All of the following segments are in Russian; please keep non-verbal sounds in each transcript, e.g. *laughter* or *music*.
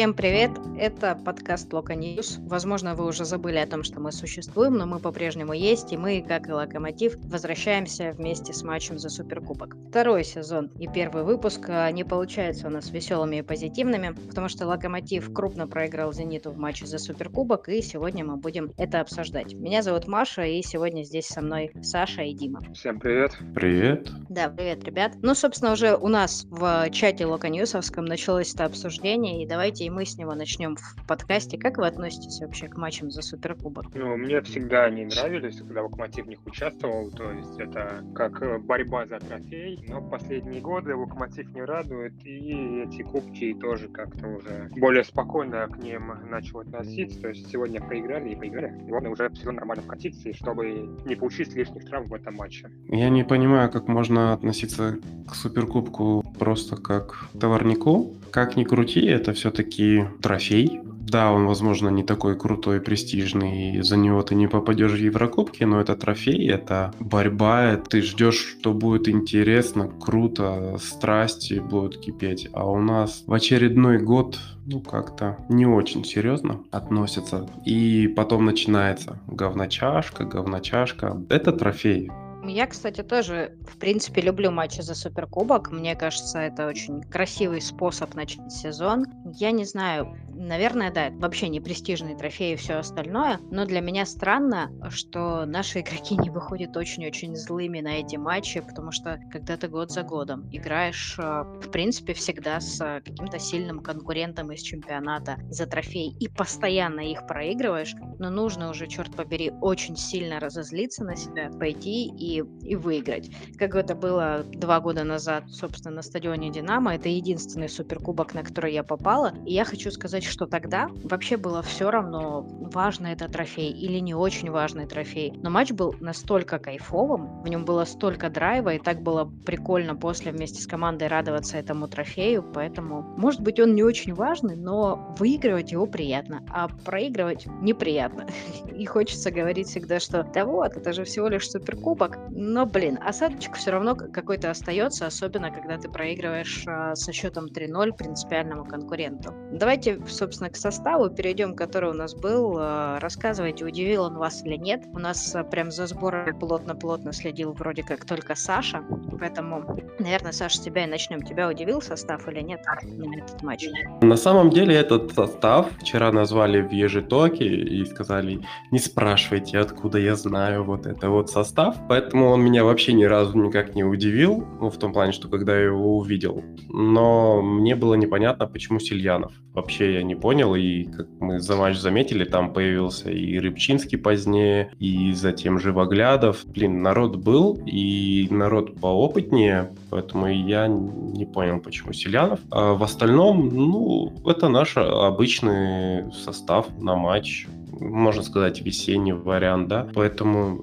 Всем привет! Это подкаст Локо News. Возможно, вы уже забыли о том, что мы существуем, но мы по-прежнему есть, и мы, как и Локомотив, возвращаемся вместе с матчем за Суперкубок. Второй сезон и первый выпуск а, не получается у нас веселыми и позитивными, потому что Локомотив крупно проиграл Зениту в матче за Суперкубок, и сегодня мы будем это обсуждать. Меня зовут Маша, и сегодня здесь со мной Саша и Дима. Всем привет! Привет! Да, привет, ребят. Ну, собственно, уже у нас в чате Локоньюсовском началось это обсуждение, и давайте и мы с него начнем в подкасте. Как вы относитесь вообще к матчам за Суперкубок? Ну, мне всегда они нравились, когда Локомотив в них участвовал, то есть это как э, борьба за трофей, но последние годы Локомотив не радует, и эти кубки тоже как-то уже более спокойно к ним начал относиться, то есть сегодня проиграли и проиграли, и главное уже все нормально вкатиться, чтобы не получить лишних травм в этом матче. Я не понимаю, как можно относиться к Суперкубку просто как к товарнику. Как ни крути, это все-таки трофей. Да, он, возможно, не такой крутой, престижный, и за него ты не попадешь в Еврокубки, но это трофей, это борьба, ты ждешь, что будет интересно, круто, страсти будут кипеть. А у нас в очередной год ну, как-то не очень серьезно относятся. И потом начинается говночашка, говночашка. Это трофей. Я, кстати, тоже, в принципе, люблю матчи за Суперкубок. Мне кажется, это очень красивый способ начать сезон. Я не знаю, наверное, да, это вообще не престижные трофеи и все остальное, но для меня странно, что наши *laughs* игроки не выходят очень-очень злыми на эти матчи, потому что когда ты год за годом играешь, э, в принципе, всегда с каким-то сильным конкурентом из чемпионата за трофей и постоянно их проигрываешь, но нужно уже, черт побери, очень сильно разозлиться на себя, пойти и, и выиграть. Как это было два года назад, собственно, на стадионе «Динамо», это единственный суперкубок, на который я попала, и я хочу сказать, что тогда вообще было все равно, важный это трофей или не очень важный трофей. Но матч был настолько кайфовым, в нем было столько драйва, и так было прикольно после вместе с командой радоваться этому трофею, поэтому, может быть, он не очень важный, но выигрывать его приятно, а проигрывать неприятно. *laughs* И хочется говорить всегда, что да вот, это же всего лишь суперкубок, но, блин, осадочек все равно какой-то остается, особенно когда ты проигрываешь а, со счетом 3-0 принципиальному конкуренту. Давайте собственно, к составу перейдем, который у нас был. Э, рассказывайте, удивил он вас или нет. У нас э, прям за сбором плотно-плотно следил вроде как только Саша, поэтому, наверное, Саша, с тебя и начнем. Тебя удивил состав или нет на этот матч? На самом деле этот состав вчера назвали в Ежитоке и сказали, не спрашивайте, откуда я знаю вот это вот состав, поэтому он меня вообще ни разу никак не удивил, ну, в том плане, что когда я его увидел. Но мне было непонятно, почему Сильянов. Вообще я не понял, и как мы за матч заметили, там появился и Рыбчинский позднее, и затем Живоглядов. Блин, народ был, и народ поопытнее, поэтому я не понял, почему Селянов. А в остальном, ну, это наш обычный состав на матч можно сказать, весенний вариант, да. Поэтому,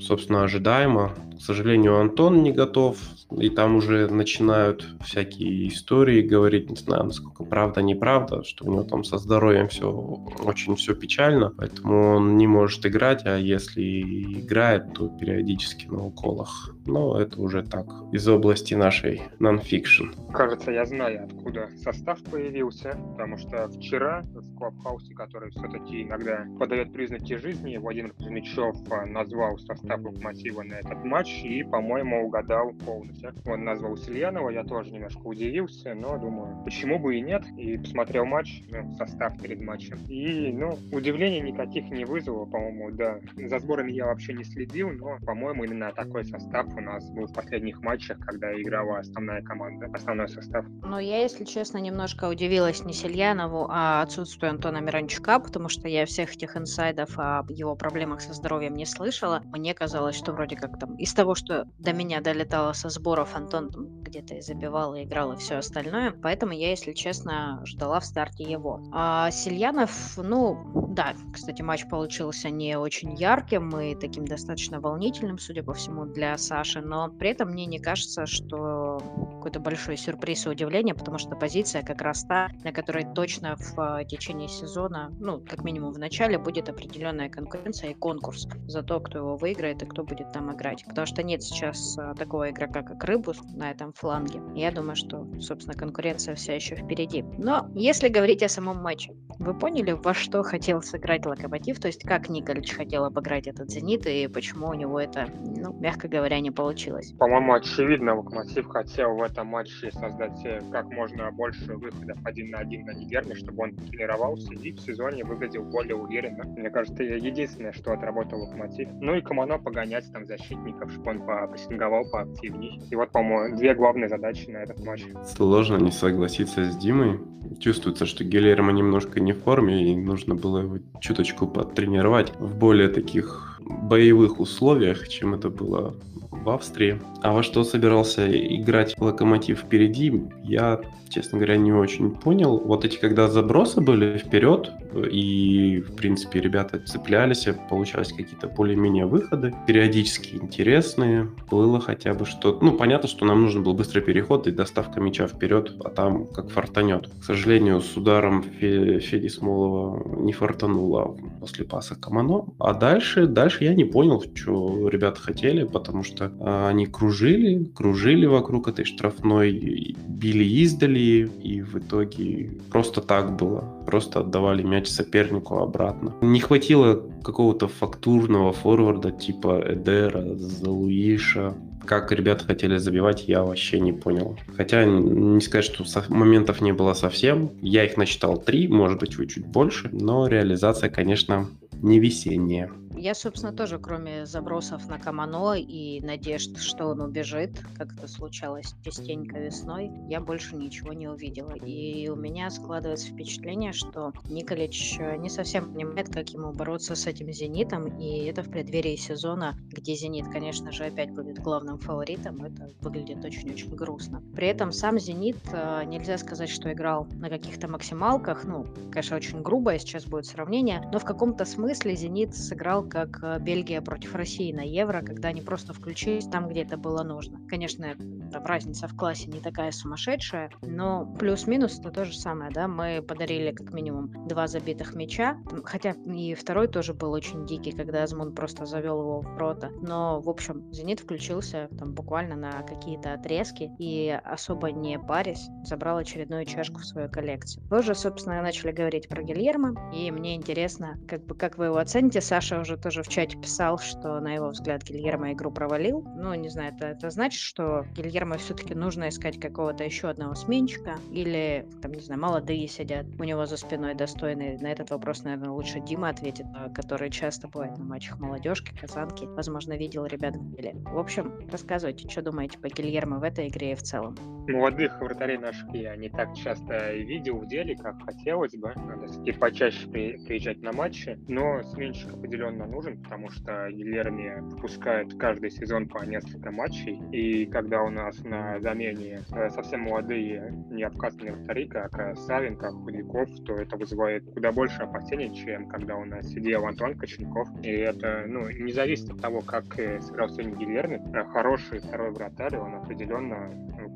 собственно, ожидаемо. К сожалению, Антон не готов, и там уже начинают всякие истории говорить, не знаю, насколько правда, неправда, что у него там со здоровьем все очень все печально, поэтому он не может играть, а если играет, то периодически на уколах. Но это уже так, из области нашей нонфикшн. Кажется, я знаю, откуда состав появился, потому что вчера в Клабхаусе, который все-таки иногда подает признаки жизни, Владимир Кузьмичев а, назвал состав локомотива на этот матч и, по-моему, угадал полностью. Он назвал Сильянова, я тоже немножко удивился, но думаю, почему бы и нет. И посмотрел матч, ну, состав перед матчем. И, ну, удивления никаких не вызвало, по-моему, да. За сборами я вообще не следил, но, по-моему, именно такой состав у нас был в последних матчах, когда играла основная команда, основной состав. Ну, я, если честно, немножко удивилась не Сильянову, а отсутствию Антона Миранчука, потому что я всех этих инсайдов о его проблемах со здоровьем не слышала. Мне казалось, что вроде как там из того, что до меня долетало со сборов Антон где-то и забивал, и играл, и все остальное. Поэтому я, если честно, ждала в старте его. А Сильянов, ну, да, кстати, матч получился не очень ярким и таким достаточно волнительным, судя по всему, для Саши, но при этом мне не кажется, что какой-то большой сюрприз и удивление, потому что позиция как раз та, на которой точно в а, течение сезона, ну, как минимум в начале, будет определенная конкуренция и конкурс за то, кто его выиграет и кто будет там играть. Потому что нет сейчас а, такого игрока, как Рыбус на этом фланге. Я думаю, что, собственно, конкуренция вся еще впереди. Но если говорить о самом матче, вы поняли, во что хотел сыграть Локомотив? То есть как Николич хотел обыграть этот Зенит и почему у него это, ну, мягко говоря, не получилось? По-моему, очевидно, Локомотив хотел в этом матче создать э, как можно больше выходов один на один на Гигерме, чтобы он тренировался и в сезоне выглядел более уверенно. Мне кажется, это единственное, что отработал Локомотив. Ну и Камано погонять там защитников, чтобы он попрессинговал поактивнее. И вот, по-моему, две главные задачи на этот матч. Сложно не согласиться с Димой. Чувствуется, что Гильермо немножко не в форме, и нужно было его чуточку потренировать в более таких боевых условиях, чем это было в Австрии. А во что собирался играть Локомотив впереди, я, честно говоря, не очень понял. Вот эти, когда забросы были вперед, и, в принципе, ребята цеплялись, получались какие-то более-менее выходы, периодически интересные, было хотя бы что-то... Ну, понятно, что нам нужен был быстрый переход и доставка мяча вперед, а там как фартанет. К сожалению, с ударом Фе... Феди Смолова не фартануло после паса Камано. А дальше, дальше я не понял, что ребята хотели, потому что э, они кружили, кружили вокруг этой штрафной, били издали, и в итоге просто так было. Просто отдавали мяч сопернику обратно. Не хватило какого-то фактурного форварда типа Эдера, Залуиша, как ребята хотели забивать, я вообще не понял. Хотя не сказать, что моментов не было совсем. Я их насчитал три, может быть, вы чуть больше. Но реализация, конечно, не весенняя. Я, собственно, тоже, кроме забросов на Камано и надежд, что он убежит, как это случалось частенько весной, я больше ничего не увидела. И у меня складывается впечатление, что Николич э, не совсем понимает, как ему бороться с этим «Зенитом», и это в преддверии сезона, где «Зенит», конечно же, опять будет главным фаворитом, это выглядит очень-очень грустно. При этом сам «Зенит» э, нельзя сказать, что играл на каких-то максималках, ну, конечно, очень грубое сейчас будет сравнение, но в каком-то смысле «Зенит» сыграл как э, Бельгия против России на Евро, когда они просто включились там, где это было нужно. Конечно, там разница в классе не такая сумасшедшая, но плюс-минус это то же самое, да, мы подарили как минимум два забитых мяча, хотя и второй тоже был очень дикий, когда Азмун просто завел его в рота, но, в общем, Зенит включился там буквально на какие-то отрезки и особо не парясь, забрал очередную чашку в свою коллекцию. Вы уже, собственно, начали говорить про Гильермо, и мне интересно, как бы, как вы его оцените, Саша уже тоже в чате писал, что, на его взгляд, Гильермо игру провалил. Ну, не знаю, это, это значит, что Гильермо все-таки нужно искать какого-то еще одного сменщика, или, там, не знаю, молодые сидят у него за спиной достойные. На этот вопрос, наверное, лучше Дима ответит, а, который часто бывает на матчах молодежки, казанки. Возможно, видел ребят в деле. В общем, рассказывайте, что думаете по Гильермо в этой игре и в целом. Молодых вратарей наших я не так часто видел в деле, как хотелось бы. Надо все-таки почаще приезжать на матчи, но сменщик определенно нужен, потому что Гильерми выпускает каждый сезон по несколько матчей, и когда у нас на замене э, совсем молодые необкатанные вратари, как э, Савенко, Худяков, то это вызывает куда больше опасений, чем когда у нас сидел Антон Коченков. И это ну, не зависит от того, как э, сыграл сегодня Гильерми. Хороший второй вратарь, он определенно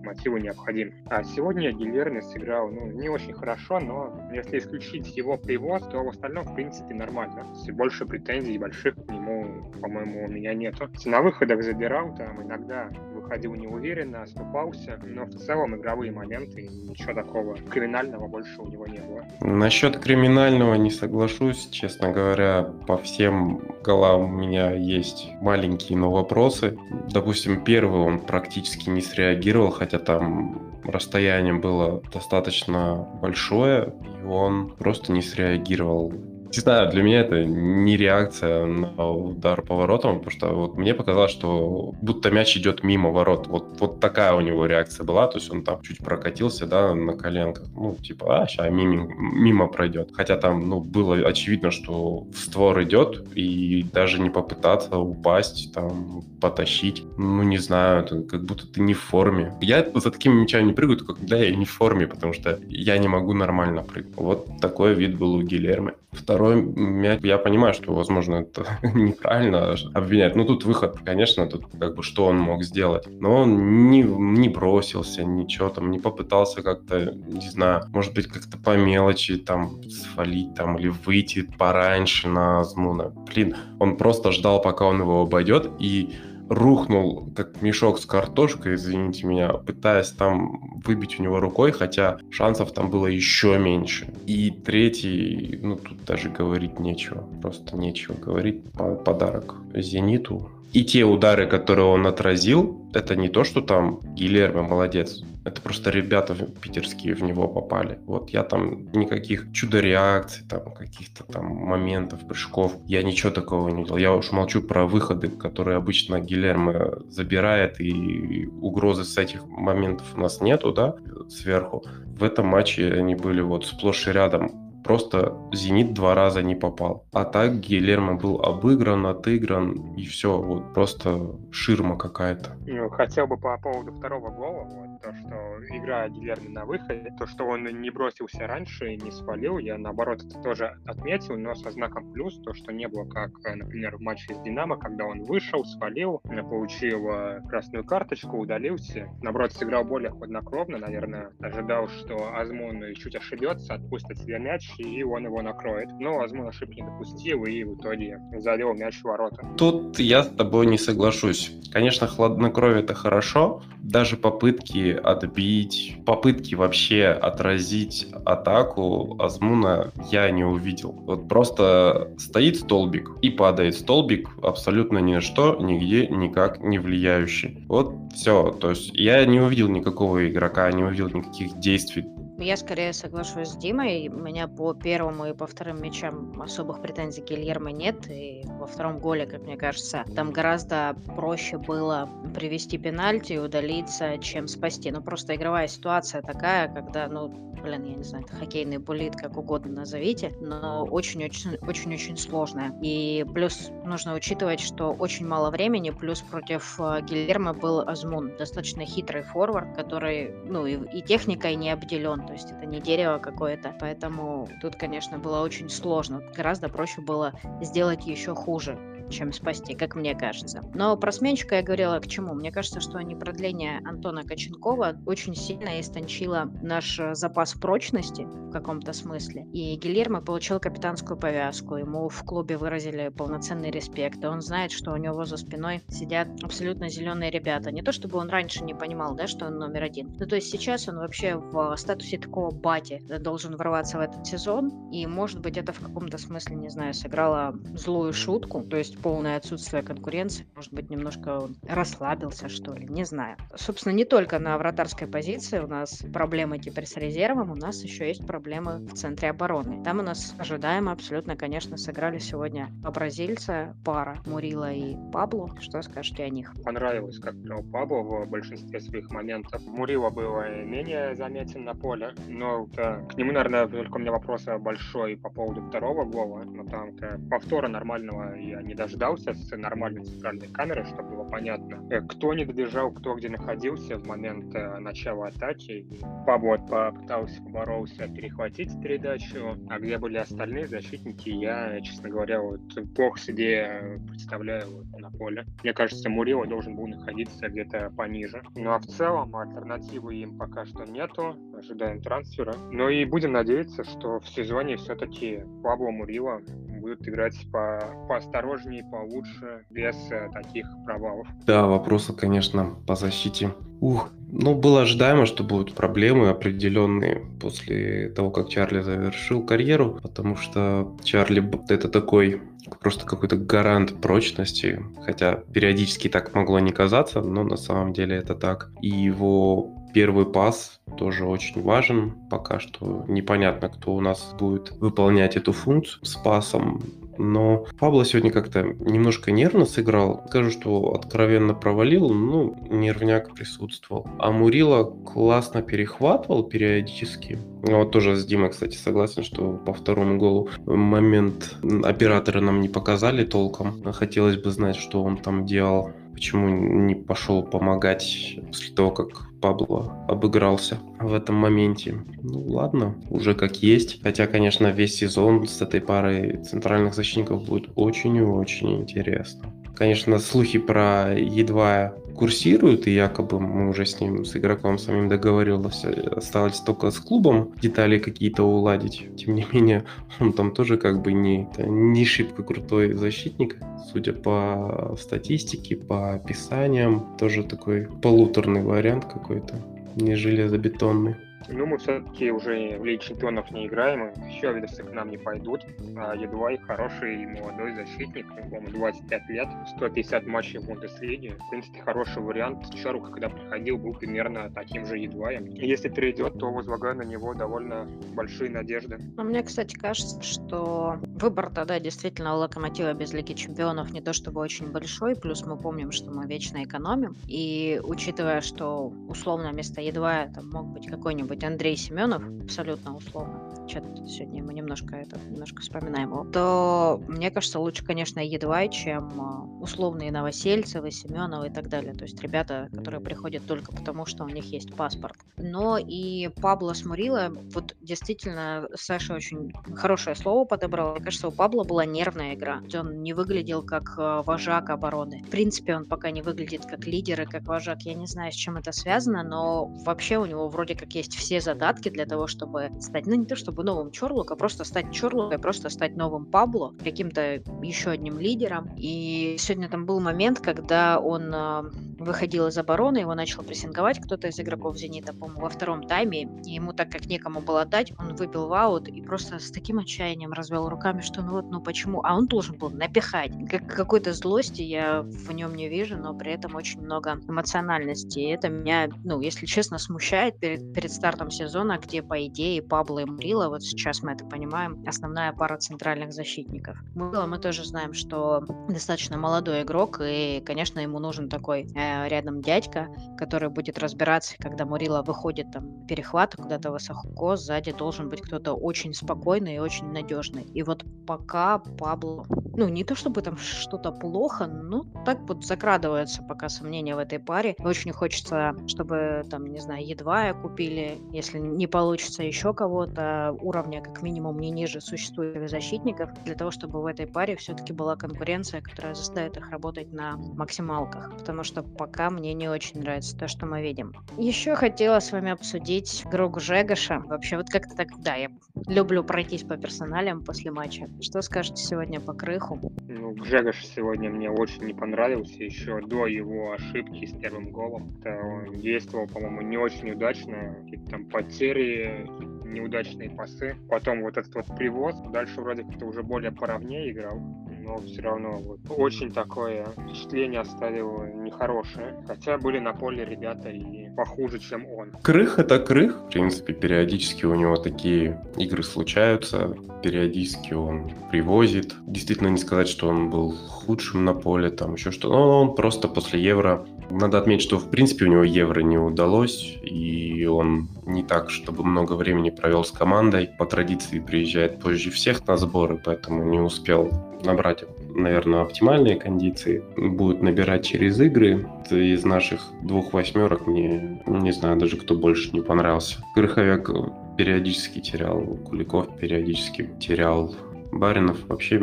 мотиву необходим. А сегодня Гильерми сыграл ну, не очень хорошо, но если исключить его привоз, то в остальном, в принципе, нормально. Больше претензий больших к нему, по-моему, у меня нету. На выходах забирал, там иногда выходил неуверенно, оступался, но в целом игровые моменты, ничего такого криминального больше у него не было. Насчет криминального не соглашусь, честно говоря, по всем голам у меня есть маленькие, но вопросы. Допустим, первый он практически не среагировал, хотя там расстояние было достаточно большое, и он просто не среагировал. Не знаю, для меня это не реакция на удар поворотом, потому что вот мне показалось, что будто мяч идет мимо ворот. Вот, вот такая у него реакция была, то есть он там чуть прокатился, да, на коленках. Ну, типа, а, сейчас мимо, мимо пройдет. Хотя там, ну, было очевидно, что в створ идет, и даже не попытаться упасть, там, потащить. Ну, не знаю, это как будто ты не в форме. Я за такими мячами не прыгаю, только когда я не в форме, потому что я не могу нормально прыгать. Вот такой вид был у Гилермо. Второй второй мяч, я понимаю, что, возможно, это *laughs* неправильно обвинять. Ну, тут выход, конечно, тут как бы что он мог сделать. Но он не, не бросился, ничего там, не попытался как-то, не знаю, может быть, как-то по мелочи там свалить там или выйти пораньше на Азмуна. Блин, он просто ждал, пока он его обойдет, и рухнул, как мешок с картошкой, извините меня, пытаясь там выбить у него рукой, хотя шансов там было еще меньше. И третий, ну тут даже говорить нечего, просто нечего говорить. Подарок «Зениту». И те удары, которые он отразил, это не то, что там Гилермо молодец. Это просто ребята питерские в него попали. Вот я там никаких чудо-реакций, там каких-то там моментов, прыжков, я ничего такого не видел. Я уж молчу про выходы, которые обычно Гилермо забирает, и угрозы с этих моментов у нас нету, да, сверху. В этом матче они были вот сплошь и рядом Просто «Зенит» два раза не попал. А так Гилермо был обыгран, отыгран, и все, вот просто ширма какая-то. Ну, хотел бы по поводу второго гола, то, что игра Гилермо на выходе, то, что он не бросился раньше и не свалил, я, наоборот, это тоже отметил, но со знаком плюс, то, что не было, как, например, в матче с «Динамо», когда он вышел, свалил, получил э, красную карточку, удалился. Наоборот, сыграл более хладнокровно, наверное, ожидал, что Азмун чуть ошибется, отпустит себе мяч, и он его накроет. Но, возможно, ошибки не допустил и в итоге залил мяч в ворота. Тут я с тобой не соглашусь. Конечно, хладнокровие это хорошо. Даже попытки отбить, попытки вообще отразить атаку Азмуна я не увидел. Вот просто стоит столбик и падает столбик абсолютно ни на что, нигде, никак не влияющий. Вот все. То есть я не увидел никакого игрока, не увидел никаких действий я скорее соглашусь с Димой. У меня по первому и по вторым мячам особых претензий к Гильермо нет. И во втором голе, как мне кажется, там гораздо проще было привести пенальти и удалиться, чем спасти. Ну, просто игровая ситуация такая, когда, ну, блин, я не знаю, это хоккейный булит, как угодно назовите, но очень-очень-очень сложная. И плюс нужно учитывать, что очень мало времени, плюс против э, Гильермо был Азмун, достаточно хитрый форвард, который, ну, и, и техникой не обделен, то есть это не дерево какое-то, поэтому тут, конечно, было очень сложно. Гораздо проще было сделать еще хуже чем спасти, как мне кажется. Но про сменщика я говорила к чему? Мне кажется, что не продление Антона Коченкова очень сильно истончило наш э, запас прочности в каком-то смысле. И Гильермо получил капитанскую повязку, ему в клубе выразили полноценный респект, и он знает, что у него за спиной сидят абсолютно зеленые ребята. Не то чтобы он раньше не понимал, да, что он номер один. Ну, то есть сейчас он вообще в статусе такого бати должен ворваться в этот сезон, и, может быть, это в каком-то смысле, не знаю, сыграло злую шутку, то есть есть полное отсутствие конкуренции. Может быть, немножко расслабился, что ли, не знаю. Собственно, не только на вратарской позиции у нас проблемы теперь с резервом, у нас еще есть проблемы в центре обороны. Там у нас ожидаемо абсолютно, конечно, сыграли сегодня бразильца, пара Мурила и Пабло. Что скажете о них? Понравилось, как играл Пабло в большинстве своих моментов. Мурила был менее заметен на поле, но да, к нему, наверное, только у меня вопрос большой по поводу второго гола, но там повтора нормального я не дождался с нормальной центральной камеры, чтобы было понятно, э, кто не добежал, кто где находился в момент э, начала атаки. Пабло попытался, поборолся перехватить передачу, а где были остальные защитники, я, честно говоря, вот плохо себе представляю вот на поле. Мне кажется, Мурила должен был находиться где-то пониже. Ну а в целом альтернативы им пока что нету, ожидаем трансфера. Но и будем надеяться, что в сезоне все-таки Пабло Мурила будут играть по поосторожнее, получше, без э, таких провалов. Да, вопросы, конечно, по защите. Ух, ну, было ожидаемо, что будут проблемы определенные после того, как Чарли завершил карьеру, потому что Чарли это такой просто какой-то гарант прочности, хотя периодически так могло не казаться, но на самом деле это так. И его Первый пас тоже очень важен. Пока что непонятно, кто у нас будет выполнять эту функцию с пасом. Но Пабло сегодня как-то немножко нервно сыграл. Скажу, что откровенно провалил, ну, нервняк присутствовал. А Мурила классно перехватывал периодически. Вот тоже с Димой, кстати, согласен, что по второму голу момент оператора нам не показали толком. Хотелось бы знать, что он там делал. почему не пошел помогать после того, как Пабло обыгрался в этом моменте. Ну ладно, уже как есть. Хотя, конечно, весь сезон с этой парой центральных защитников будет очень и очень интересно. Конечно, слухи про едва курсируют, и якобы мы уже с ним, с игроком самим договорились, осталось только с клубом детали какие-то уладить. Тем не менее, *laughs* он там тоже как бы не, не шибко крутой защитник, судя по статистике, по описаниям, тоже такой полуторный вариант какой-то, не железобетонный. Ну, мы все-таки уже в Лиге Чемпионов не играем, еще видосы к нам не пойдут. А Едвай хороший молодой защитник, по-моему, 25 лет, 150 матчей в Бундеслиге. В принципе, хороший вариант. Чару, когда приходил, был примерно таким же Едваем. Если перейдет, то возлагаю на него довольно большие надежды. Но мне, кстати, кажется, что выбор тогда действительно у Локомотива без Лиги Чемпионов не то чтобы очень большой, плюс мы помним, что мы вечно экономим. И учитывая, что условно вместо Едвая там мог быть какой-нибудь быть Андрей Семенов, абсолютно условно, что-то сегодня мы немножко это немножко вспоминаем его, то мне кажется, лучше, конечно, Едвай, чем а, условные Новосельцевы, Семеновы и так далее. То есть ребята, которые приходят только потому, что у них есть паспорт. Но и Пабло Смурила, вот действительно, Саша очень хорошее слово подобрал. Мне кажется, у Пабло была нервная игра. Он не выглядел как а, вожак обороны. В принципе, он пока не выглядит как лидер и как вожак. Я не знаю, с чем это связано, но вообще у него вроде как есть все задатки для того, чтобы стать, ну не то чтобы новым Чорлук, а просто стать Чорлукой, просто стать новым Пабло, каким-то еще одним лидером. И сегодня там был момент, когда он э, выходил из обороны, его начал прессинговать кто-то из игроков Зенита, по-моему, во втором тайме, и ему так как некому было дать, он выбил в аут и просто с таким отчаянием развел руками, что ну вот, ну почему? А он должен был напихать. Как какой-то злости я в нем не вижу, но при этом очень много эмоциональности. И это меня, ну, если честно, смущает перед, перед стартом сезона, где, по идее, Пабло и Мурила, вот сейчас мы это понимаем, основная пара центральных защитников. Мурила мы тоже знаем, что достаточно молодой игрок, и, конечно, ему нужен такой э, рядом дядька, который будет разбираться, когда Мурила выходит там перехват куда-то высоко, сзади должен быть кто-то очень спокойный и очень надежный. И вот пока Пабло, ну, не то чтобы там что-то плохо, но так вот закрадываются пока сомнения в этой паре. Очень хочется, чтобы там, не знаю, едва купили, если не получится еще кого-то, уровня как минимум не ниже существующих защитников, для того, чтобы в этой паре все-таки была конкуренция, которая заставит их работать на максималках, потому что пока мне не очень нравится то, что мы видим. Еще хотела с вами обсудить игру Жегаша. Вообще, вот как-то так, да, я люблю пройтись по персоналям после матча. Что скажете сегодня по Крыху? Ну, Жегаш сегодня мне очень не понравился еще до его ошибки с первым голом. Это он действовал, по-моему, не очень удачно. Какие-то там потери, неудачные пасы. Потом вот этот вот привоз. Дальше вроде как-то уже более поровнее играл но все равно вот, очень такое впечатление оставил нехорошее. Хотя были на поле ребята и похуже, чем он. Крых это крых. В принципе, периодически у него такие игры случаются. Периодически он привозит. Действительно не сказать, что он был худшим на поле, там еще что. Но он просто после Евро надо отметить, что в принципе у него Евро не удалось, и он не так, чтобы много времени провел с командой. По традиции приезжает позже всех на сборы, поэтому не успел набрать, наверное, оптимальные кондиции. Будет набирать через игры. Из наших двух восьмерок мне, не знаю, даже кто больше не понравился. Грыховик периодически терял, Куликов периодически терял Баринов вообще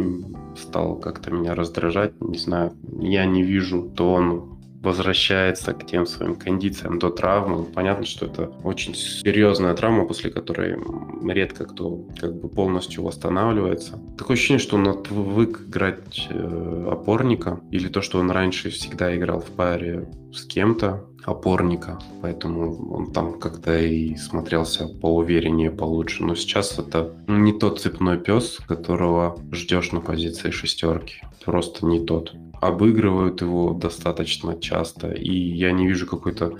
стал как-то меня раздражать, не знаю, я не вижу то он возвращается к тем своим кондициям до травмы. Понятно, что это очень серьезная травма, после которой редко кто как бы полностью восстанавливается. Такое ощущение, что он отвык играть э, опорника, или то, что он раньше всегда играл в паре с кем-то, опорника, поэтому он там как-то и смотрелся поувереннее, получше. Но сейчас это не тот цепной пес, которого ждешь на позиции шестерки. Просто не тот обыгрывают его достаточно часто, и я не вижу какой-то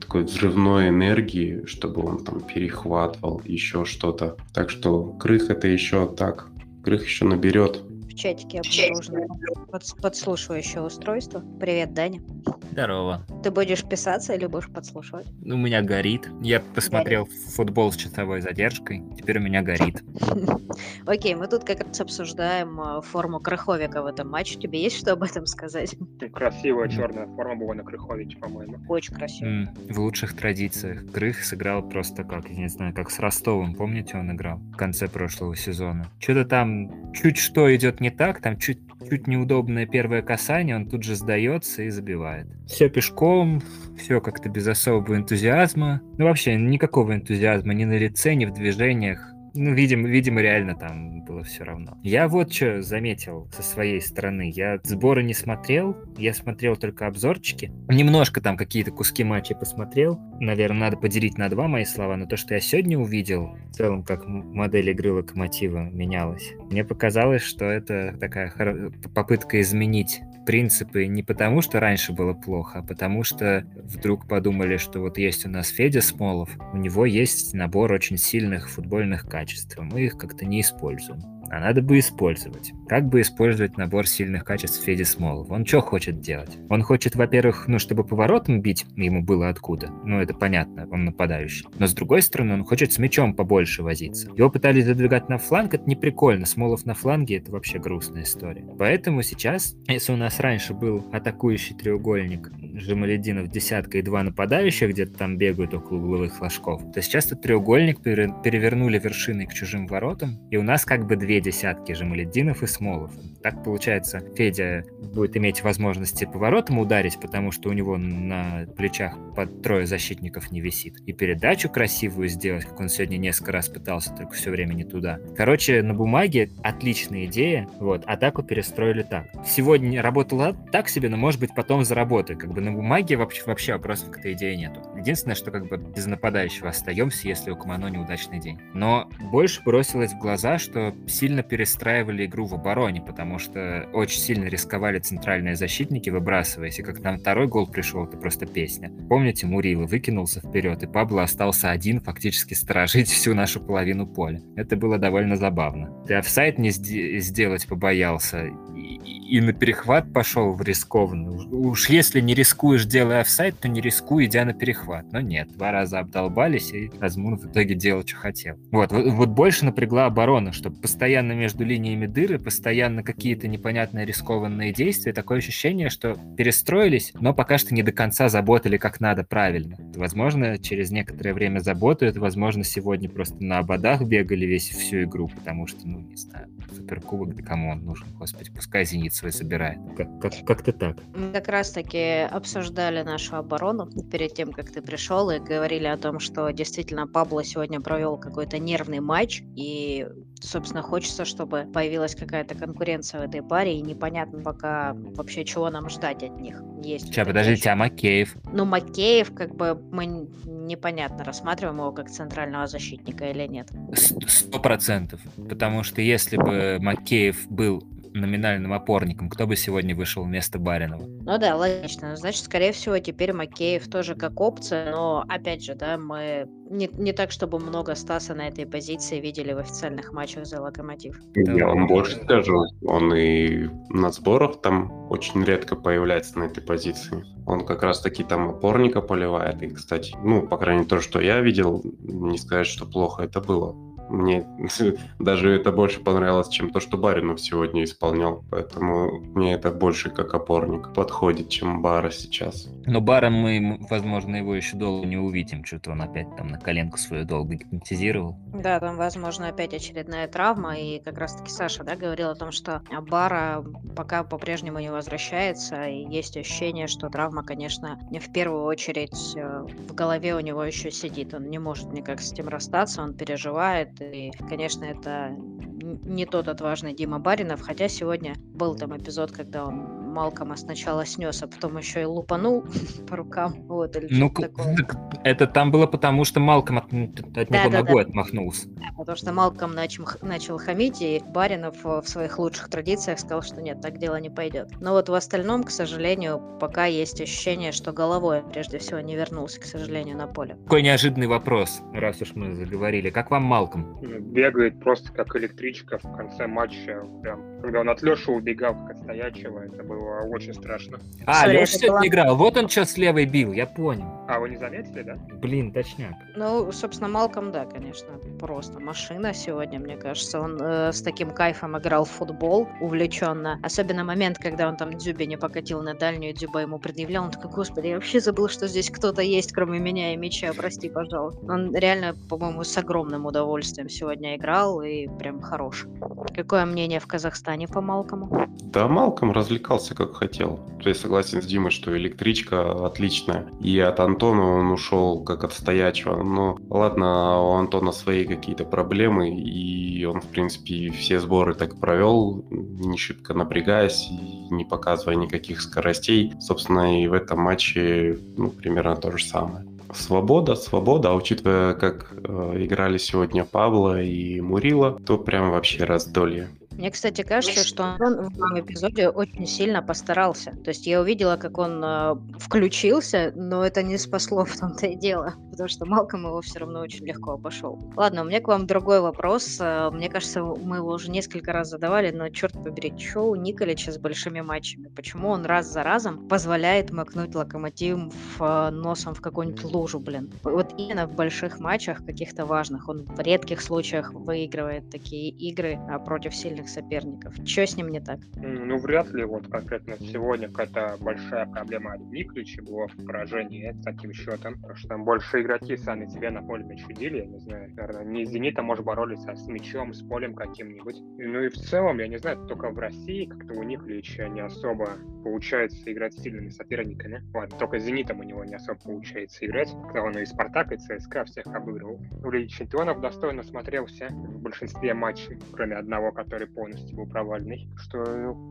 такой взрывной энергии, чтобы он там перехватывал еще что-то. Так что Крых это еще так. Крых еще наберет. Чатике обнаружено под, подслушивающее устройство. Привет, Даня. Здорово. Ты будешь писаться или будешь подслушивать? У меня горит. Я посмотрел футбол с часовой задержкой. Теперь у меня горит. *laughs* Окей, мы тут как раз обсуждаем э, форму Крыховика в этом матче. Тебе есть что об этом сказать? Красивая черная форма была на Крыховиче, по-моему. Очень красиво. М, В лучших традициях. Крых сыграл просто как, я не знаю, как с Ростовом. Помните, он играл в конце прошлого сезона? Что-то там чуть что идет не так, там чуть чуть неудобное первое касание, он тут же сдается и забивает. Все пешком, все как-то без особого энтузиазма. Ну, вообще, никакого энтузиазма ни на лице, ни в движениях. Ну, видимо, видимо, реально там было все равно. Я вот что заметил со своей стороны. Я сборы не смотрел, я смотрел только обзорчики. Немножко там какие-то куски матча посмотрел. Наверное, надо поделить на два мои слова, но то, что я сегодня увидел, в целом, как модель игры Локомотива менялась, мне показалось, что это такая хоро- попытка изменить принципы не потому, что раньше было плохо, а потому что вдруг подумали, что вот есть у нас Федя Смолов, у него есть набор очень сильных футбольных качеств, а мы их как-то не используем. А надо бы использовать. Как бы использовать набор сильных качеств Феди Смолова? Он что хочет делать? Он хочет, во-первых, ну, чтобы поворотом бить ему было откуда. Ну, это понятно, он нападающий. Но с другой стороны, он хочет с мячом побольше возиться. Его пытались задвигать на фланг, это не прикольно. Смолов на фланге, это вообще грустная история. Поэтому сейчас, если у нас раньше был атакующий треугольник Жемалединов десятка и два нападающих где-то там бегают около угловых флажков, то сейчас этот треугольник пере- перевернули вершиной к чужим воротам, и у нас как бы две десятки Жемалединов и Смолов. Так получается, Федя будет иметь возможности поворотом ударить, потому что у него на плечах под трое защитников не висит. И передачу красивую сделать, как он сегодня несколько раз пытался, только все время не туда. Короче, на бумаге отличная идея, вот, атаку перестроили так. Сегодня работала так себе, но может быть потом заработает. Как бы на бумаге вообще, вообще вопросов к этой идее нету. Единственное, что как бы без нападающего остаемся, если у Камано неудачный день. Но больше бросилось в глаза, что сильно перестраивали игру в обороне, потому что очень сильно рисковали центральные защитники, выбрасываясь. И как нам второй гол пришел, это просто песня. Помните, Мурила выкинулся вперед, и Пабло остался один фактически сторожить всю нашу половину поля. Это было довольно забавно. Ты офсайд не сде- сделать побоялся, и, на перехват пошел в рискованно. Уж- если не рискуешь, делая офсайд, то не рискуй, идя на перехват. Но нет, два раза обдолбались, и Азмун в итоге делал, что хотел. Вот, вот, больше напрягла оборона, чтобы постоянно между линиями дыры, постоянно какие-то непонятные рискованные действия, такое ощущение, что перестроились, но пока что не до конца заботали как надо правильно. Возможно, через некоторое время заботают, возможно, сегодня просто на ободах бегали весь всю игру, потому что, ну, не знаю, суперкубок, да кому он нужен, господи, пускай Зенит свой собирает. Как- как- Как-то так. Мы как раз-таки обсуждали нашу оборону перед тем, как ты пришел, и говорили о том, что действительно Пабло сегодня провел какой-то нервный матч, и, собственно, хочется, чтобы появилась какая-то конкуренция в этой паре, и непонятно пока вообще, чего нам ждать от них. Есть Сейчас, подождите, а Макеев? Ну, Макеев, как бы, мы непонятно, рассматриваем его как центрального защитника или нет. Сто процентов. Потому что если бы Макеев был номинальным опорником, кто бы сегодня вышел вместо Баринова? Ну да, логично. Значит, скорее всего, теперь Макеев тоже как опция, но, опять же, да, мы не, не так, чтобы много Стаса на этой позиции видели в официальных матчах за Локомотив. Я вам больше скажу, он и на сборах там очень редко появляется на этой позиции. Он как раз таки там опорника поливает. И, кстати, ну, по крайней мере, то, что я видел, не сказать, что плохо это было. Мне *laughs* даже это больше понравилось, чем то, что Баринов сегодня исполнял. Поэтому мне это больше как опорник подходит, чем Бара сейчас. Но Баром мы, возможно, его еще долго не увидим. Что-то он опять там на коленку свою долго гипнотизировал. Да, там, возможно, опять очередная травма, и как раз-таки Саша, да, говорил о том, что Бара пока по-прежнему не возвращается, и есть ощущение, что травма, конечно, не в первую очередь э, в голове у него еще сидит, он не может никак с этим расстаться, он переживает, и, конечно, это не тот отважный Дима Баринов, хотя сегодня был там эпизод, когда он Малкома сначала снес, а потом еще и лупанул *laughs* по рукам, вот, или Ну, такое. так это там было потому, что Малком от, от него Да-да-да. ногой отмахнулся. Потому что Малком начал, начал хамить, и Баринов в своих лучших традициях сказал, что нет, так дело не пойдет. Но вот в остальном, к сожалению, пока есть ощущение, что головой прежде всего не вернулся, к сожалению, на поле. Какой неожиданный вопрос, раз уж мы заговорили. Как вам Малком? Бегает просто как электричка в конце матча. Прям, когда он от Леши убегал, как от стоячего, это было очень страшно. А, Леша это сегодня была- играл. Вот он что с левой бил, я понял. А вы не заметили, да? Блин, точняк. Ну, собственно, Малком, да, конечно, просто машина сегодня, мне кажется. Он э, с таким кайфом играл в футбол увлеченно. Особенно момент, когда он там Дзюбе не покатил на дальнюю, Дзюба ему предъявлял. Он такой, господи, я вообще забыл, что здесь кто-то есть, кроме меня и мяча, прости, пожалуйста. Он реально, по-моему, с огромным удовольствием сегодня играл и прям хорош. Какое мнение в Казахстане по Малкому? Да, Малком развлекался как хотел. Я согласен с Димой, что электричка отличная. И от Антона он ушел как от стоячего. Но ладно, у Антона свои какие-то проблемы, и он, в принципе, все сборы так провел, не шибко напрягаясь, не показывая никаких скоростей. Собственно, и в этом матче ну, примерно то же самое. Свобода, свобода, а учитывая, как э, играли сегодня Пабло и Мурила, то прям вообще раздолье. Мне, кстати, кажется, что он в этом эпизоде очень сильно постарался. То есть я увидела, как он э, включился, но это не спасло в том-то и дело, потому что Малком его все равно очень легко обошел. Ладно, у меня к вам другой вопрос. Э, Мне кажется, мы его уже несколько раз задавали, но черт побери, что у Николича с большими матчами? Почему он раз за разом позволяет макнуть локомотив в, э, носом в какую-нибудь лужу, блин? Вот именно в больших матчах, каких-то важных, он в редких случаях выигрывает такие игры а, против сильных соперников. Что с ним не так? Ну, вряд ли вот конкретно сегодня какая-то большая проблема от Никлича была в поражении с таким счетом. Потому что там больше игроки сами себе на поле начудили, я не знаю, наверное, не с Зенитом, может, боролись, а с мячом, с полем каким-нибудь. Ну и в целом, я не знаю, только в России как-то у Никлича не особо получается играть с сильными соперниками. Ладно, только с Зенитом у него не особо получается играть, когда он и Спартак, и ЦСКА всех обыгрывал. В Лиге Чемпионов достойно смотрелся в большинстве матчей, кроме одного, который полностью был провальный. Что,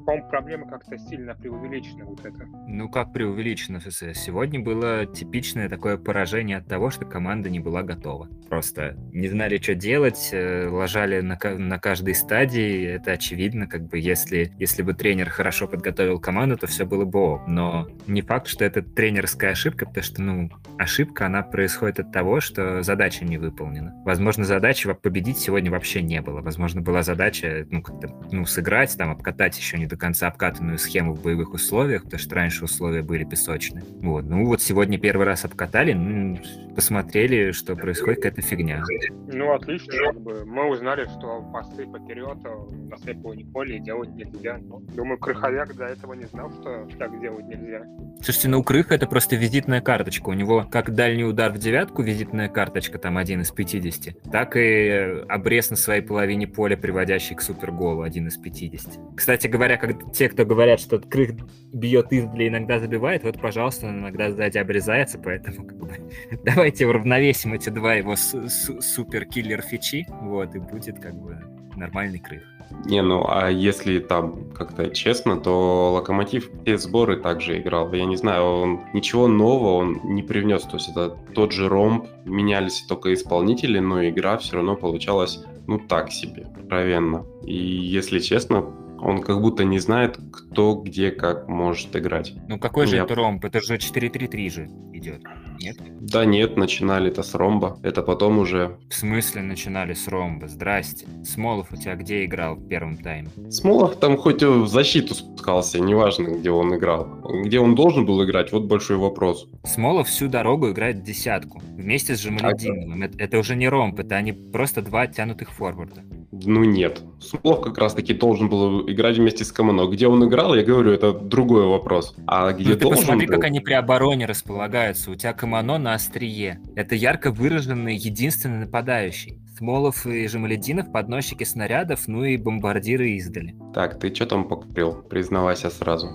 по-моему, проблема как-то сильно преувеличена вот это. Ну, как преувеличено, ФС. Сегодня было типичное такое поражение от того, что команда не была готова. Просто не знали, что делать, э, ложали на, на каждой стадии. Это очевидно, как бы, если, если бы тренер хорошо подготовил команду, то все было бы ок. Но не факт, что это тренерская ошибка, потому что, ну, ошибка, она происходит от того, что задача не выполнена. Возможно, задачи во- победить сегодня вообще не было. Возможно, была задача, ну, ну, сыграть, там, обкатать еще не до конца обкатанную схему в боевых условиях, потому что раньше условия были песочные. Вот. Ну, вот сегодня первый раз обкатали, ну, посмотрели, что происходит какая-то фигня. Ну, отлично, как бы. Мы узнали, что пасы по периоду на слепую Николе делать нельзя. Но, думаю, Крыховяк до этого не знал, что так делать нельзя. Слушайте, ну, у Крыха это просто визитная карточка. У него как дальний удар в девятку, визитная карточка, там, один из 50, так и обрез на своей половине поля, приводящий к суперголу, один из 50. Кстати говоря, как те, кто говорят, что Крых бьет издали, иногда забивает, вот, пожалуйста, он иногда сзади обрезается, поэтому как бы, *laughs* давайте уравновесим эти два его су- су- супер-киллер фичи, вот, и будет как бы нормальный Крых. Не, ну а если там как-то честно, то Локомотив все сборы также играл. Я не знаю, он ничего нового он не привнес. То есть это тот же ромб, менялись только исполнители, но игра все равно получалась, ну так себе, откровенно. И если честно, он как будто не знает, кто где как может играть. Ну какой же Я- это ромб? Это же 4-3-3 же идет, нет? Да нет, начинали-то с ромба. Это потом уже... В смысле начинали с ромба? Здрасте. Смолов у тебя где играл в первом тайме? Смолов там хоть в защиту спускался, неважно, где он играл. Где он должен был играть, вот большой вопрос. Смолов всю дорогу играет в десятку. Вместе с Жамалединовым. Это, это уже не ромб, это они просто два оттянутых форварда. Ну нет. Смолов как раз-таки должен был играть вместе с Камано. Где он играл, я говорю, это другой вопрос. А где Ну ты должен посмотри, был... как они при обороне располагаются. У тебя Камано на острие. Это ярко выраженный единственный нападающий. Смолов и Жамалединов подносчики снарядов, ну и бомбардиры издали. Так, ты что там покрыл? Признавайся сразу.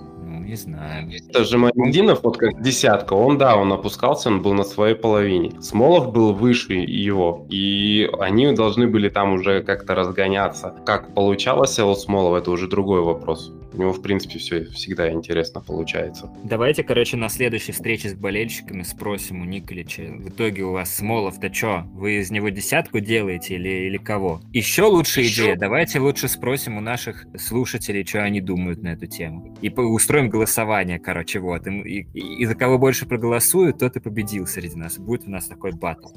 Не знаю. Это же Мамединов, вот как десятка, он, да, он опускался, он был на своей половине. Смолов был выше его, и они должны были там уже как-то разгоняться. Как получалось у Смолова, это уже другой вопрос. У него, в принципе, все всегда интересно получается. Давайте, короче, на следующей встрече с болельщиками спросим у Николича. В итоге у вас Смолов-то что? Вы из него десятку делаете или, или кого? Еще лучшая Еще? идея. Давайте лучше спросим у наших слушателей, что они думают на эту тему. И устроим голосование, короче, вот. И, и- и за кого больше проголосуют, тот и победил среди нас. Будет у нас такой батл.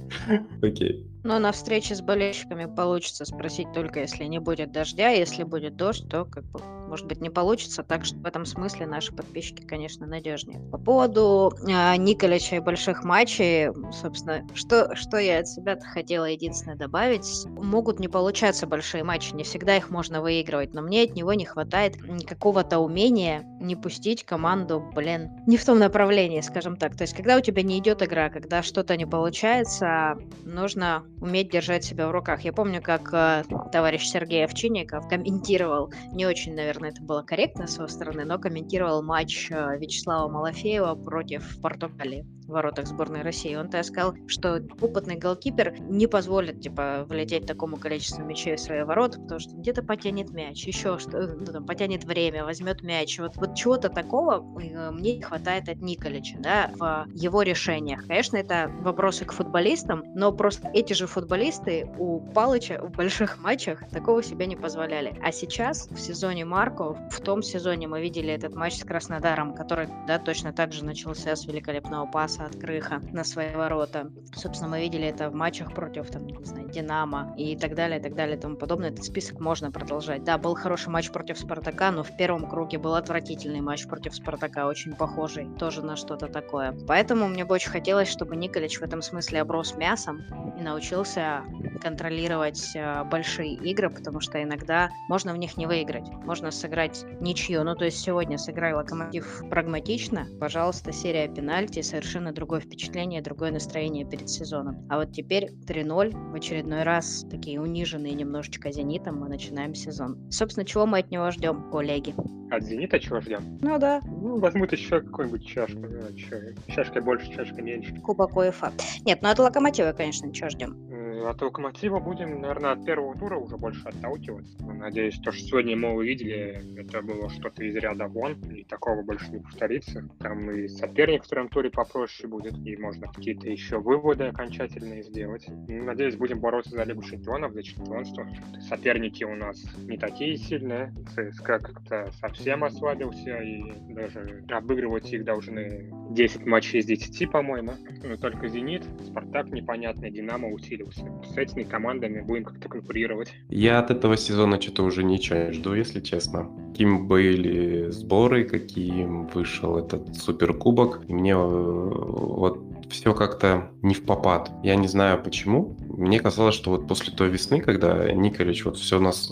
Окей. Но на встрече с болельщиками получится спросить только, если не будет дождя. Если будет дождь, то, как бы, может быть, не получится. Так что в этом смысле наши подписчики, конечно, надежнее. По поводу э, Николича и больших матчей, собственно, что, что я от себя хотела единственное добавить. Могут не получаться большие матчи, не всегда их можно выигрывать, но мне от него не хватает какого-то умения не пустить команду, блин, не в том направлении, скажем так. То есть, когда у тебя не идет игра, когда что-то не получается, нужно уметь держать себя в руках. Я помню, как э, товарищ Сергей Овчинников комментировал, не очень, наверное, это было корректно с его стороны, но комментировал матч э, Вячеслава Малафеева против Португалии в воротах сборной России. Он тогда сказал, что опытный голкипер не позволит, типа, влететь такому количеству мячей в свои ворота, потому что где-то потянет мяч, еще что, ну, там, потянет время, возьмет мяч. Вот, вот чего-то такого э, мне не хватает от Николича, да, в его решениях. Конечно, это вопросы к футболистам, но просто эти же футболисты у Палыча в больших *laughs* матчах такого себе не позволяли. А сейчас, в сезоне Марко, в том сезоне мы видели этот матч с Краснодаром, который, да, точно так же начался с великолепного паса от Крыха на свои ворота. Собственно, мы видели это в матчах против, там, не знаю, Динамо и так далее, и так далее, и тому подобное. Этот список можно продолжать. Да, был хороший матч против Спартака, но в первом круге был отвратительный матч против Спартака, очень похожий тоже на что-то такое. Поэтому мне бы очень хотелось, чтобы Николич в этом смысле оброс мясом и научился контролировать э, большие игры, потому что иногда можно в них не выиграть. Можно сыграть ничью. Ну, то есть сегодня сыграй Локомотив прагматично, пожалуйста, серия пенальти, совершенно другое впечатление, другое настроение перед сезоном. А вот теперь 3-0, в очередной раз такие униженные немножечко «Зенитом» мы начинаем сезон. Собственно, чего мы от него ждем, коллеги? От «Зенита» чего ждем? Ну да, Ну, возьмут еще какую-нибудь чашку. ну, а Чашкой больше, чашкой меньше. Кубок УЕФА. Нет, ну от Локомотива, конечно, чего ждем? Э, От Локомотива будем, наверное, от первого тура уже больше отталкиваться. Надеюсь, то, что сегодня мы увидели, это было что-то из ряда вон, и такого больше не повторится. Там и соперник в втором туре попроще будет, и можно какие-то еще выводы окончательные сделать. Надеюсь, будем бороться за Лигу Чемпионов, за чемпионство. Соперники у нас не такие сильные. ЦСКА как-то совсем ослабился, и даже обыгрывать их должны 10 матчей из 10, по-моему. Ну, Только «Зенит», «Спартак» непонятный, «Динамо» усилился. С этими командами будем как-то конкурировать. Я от этого сезона что-то уже ничего не жду, если честно. Каким были сборы, каким вышел этот суперкубок. Мне э, вот все как-то не в попад. Я не знаю почему. Мне казалось, что вот после той весны, когда Николич вот все нас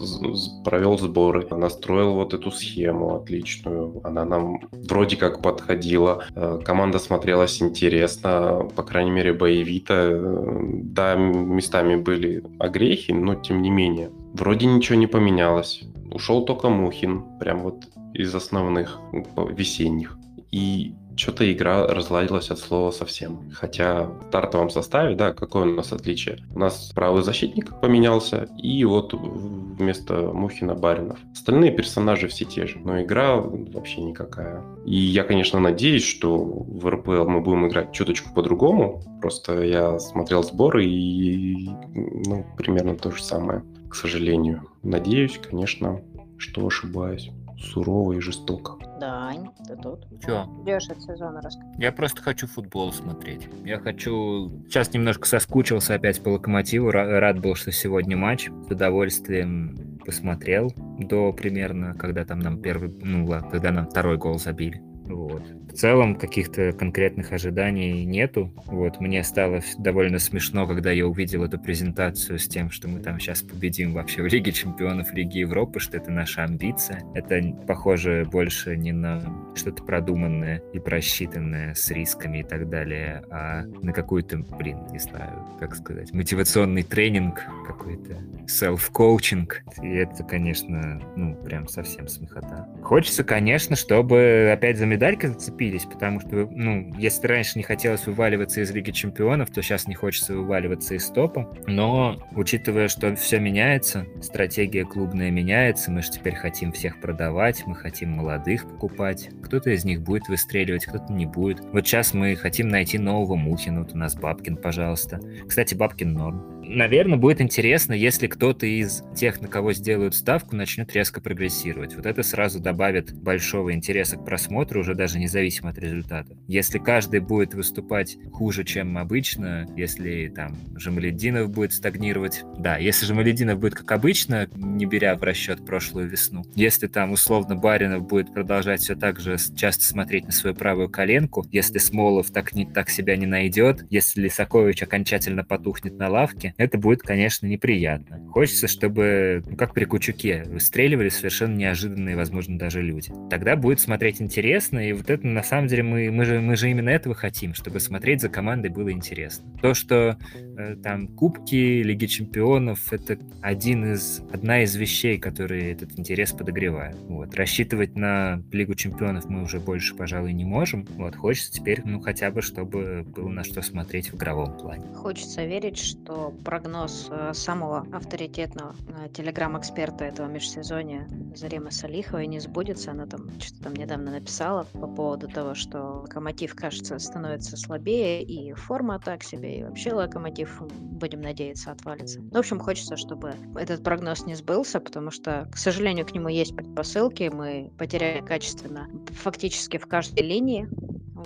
провел сборы, настроил вот эту схему отличную, она нам вроде как подходила, э, команда смотрелась интересно, по крайней мере боевито. Э, Да, местами были огрехи, но тем не менее. Вроде ничего не поменялось. Ушел только Мухин, прям вот из основных м, весенних. И что-то игра разладилась от слова совсем. Хотя в стартовом составе, да, какое у нас отличие? У нас правый защитник поменялся, и вот вместо Мухина Баринов. Остальные персонажи все те же, но игра вообще никакая. И я, конечно, надеюсь, что в РПЛ мы будем играть чуточку по-другому. Просто я смотрел сборы и ну, примерно то же самое, к сожалению. Надеюсь, конечно, что ошибаюсь. Сурово и жестоко. Дань, ты тут? Чё? Ждешь от сезона, расскажи. Я просто хочу футбол смотреть. Я хочу... Сейчас немножко соскучился опять по Локомотиву. Ра- Рад был, что сегодня матч. С удовольствием посмотрел до примерно, когда там нам первый... Ну ладно, когда нам второй гол забили. Вот. В целом каких-то конкретных ожиданий нету. Вот, мне стало довольно смешно, когда я увидел эту презентацию с тем, что мы там сейчас победим вообще в Лиге Чемпионов Лиги Европы, что это наша амбиция. Это похоже больше не на что-то продуманное и просчитанное с рисками и так далее, а на какую-то, блин, не знаю, как сказать, мотивационный тренинг какой-то, селф-коучинг. И это, конечно, ну, прям совсем смехота. Хочется, конечно, чтобы опять за медальки зацепились, потому что, ну, если раньше не хотелось вываливаться из Лиги Чемпионов, то сейчас не хочется вываливаться из топа. Но, учитывая, что все меняется, стратегия клубная меняется, мы же теперь хотим всех продавать, мы хотим молодых покупать. Кто-то из них будет выстреливать, кто-то не будет. Вот сейчас мы хотим найти нового Мухина. Вот у нас Бабкин, пожалуйста. Кстати, Бабкин норм. Наверное, будет интересно, если кто-то из тех, на кого сделают ставку, начнет резко прогрессировать. Вот это сразу добавит большого интереса к просмотру, уже даже независимо от результата. Если каждый будет выступать хуже, чем обычно, если там Жамалединов будет стагнировать, да, если Жамалединов будет как обычно, не беря в расчет прошлую весну, если там условно Баринов будет продолжать все так же часто смотреть на свою правую коленку, если Смолов так, не, так себя не найдет, если Лисакович окончательно потухнет на лавке, это будет, конечно, неприятно. Хочется, чтобы, ну, как при Кучуке, выстреливали совершенно неожиданные, возможно, даже люди. Тогда будет смотреть интересно, и вот это, на самом деле, мы, мы, же, мы же именно этого хотим, чтобы смотреть за командой было интересно. То, что э, там кубки, Лиги Чемпионов, это один из, одна из вещей, которые этот интерес подогревают. Вот. Рассчитывать на Лигу Чемпионов мы уже больше, пожалуй, не можем. Вот. Хочется теперь, ну, хотя бы, чтобы было на что смотреть в игровом плане. Хочется верить, что прогноз э, самого авторитетного э, телеграм-эксперта этого межсезонья Заремы Салиховой не сбудется. Она там что-то там недавно написала по поводу того, что Локомотив, кажется, становится слабее, и форма так себе, и вообще Локомотив, будем надеяться, отвалится. В общем, хочется, чтобы этот прогноз не сбылся, потому что, к сожалению, к нему есть предпосылки. Мы потеряли качественно фактически в каждой линии.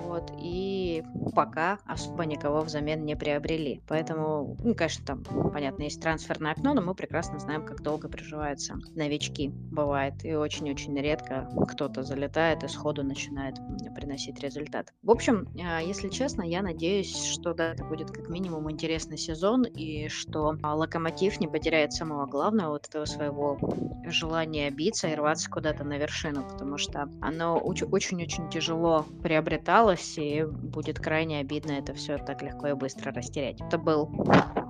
Вот, и пока особо никого взамен не приобрели. Поэтому, ну, конечно, там, понятно, есть трансферное окно, но мы прекрасно знаем, как долго приживаются новички. Бывает. И очень-очень редко кто-то залетает и сходу начинает приносить результат. В общем, а, если честно, я надеюсь, что да, это будет как минимум интересный сезон, и что а, Локомотив не потеряет самого главного, вот этого своего желания биться и рваться куда-то на вершину, потому что оно очень-очень тяжело приобретало осталось, и будет крайне обидно это все так легко и быстро растерять. Это был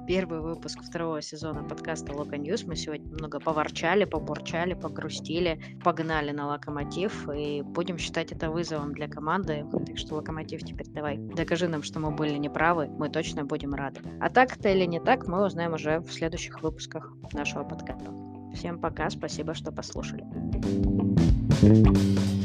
первый выпуск второго сезона подкаста Локо News. Мы сегодня немного поворчали, побурчали, погрустили, погнали на Локомотив, и будем считать это вызовом для команды. Так что, Локомотив, теперь давай, докажи нам, что мы были неправы, мы точно будем рады. А так это или не так, мы узнаем уже в следующих выпусках нашего подкаста. Всем пока, спасибо, что послушали. thank you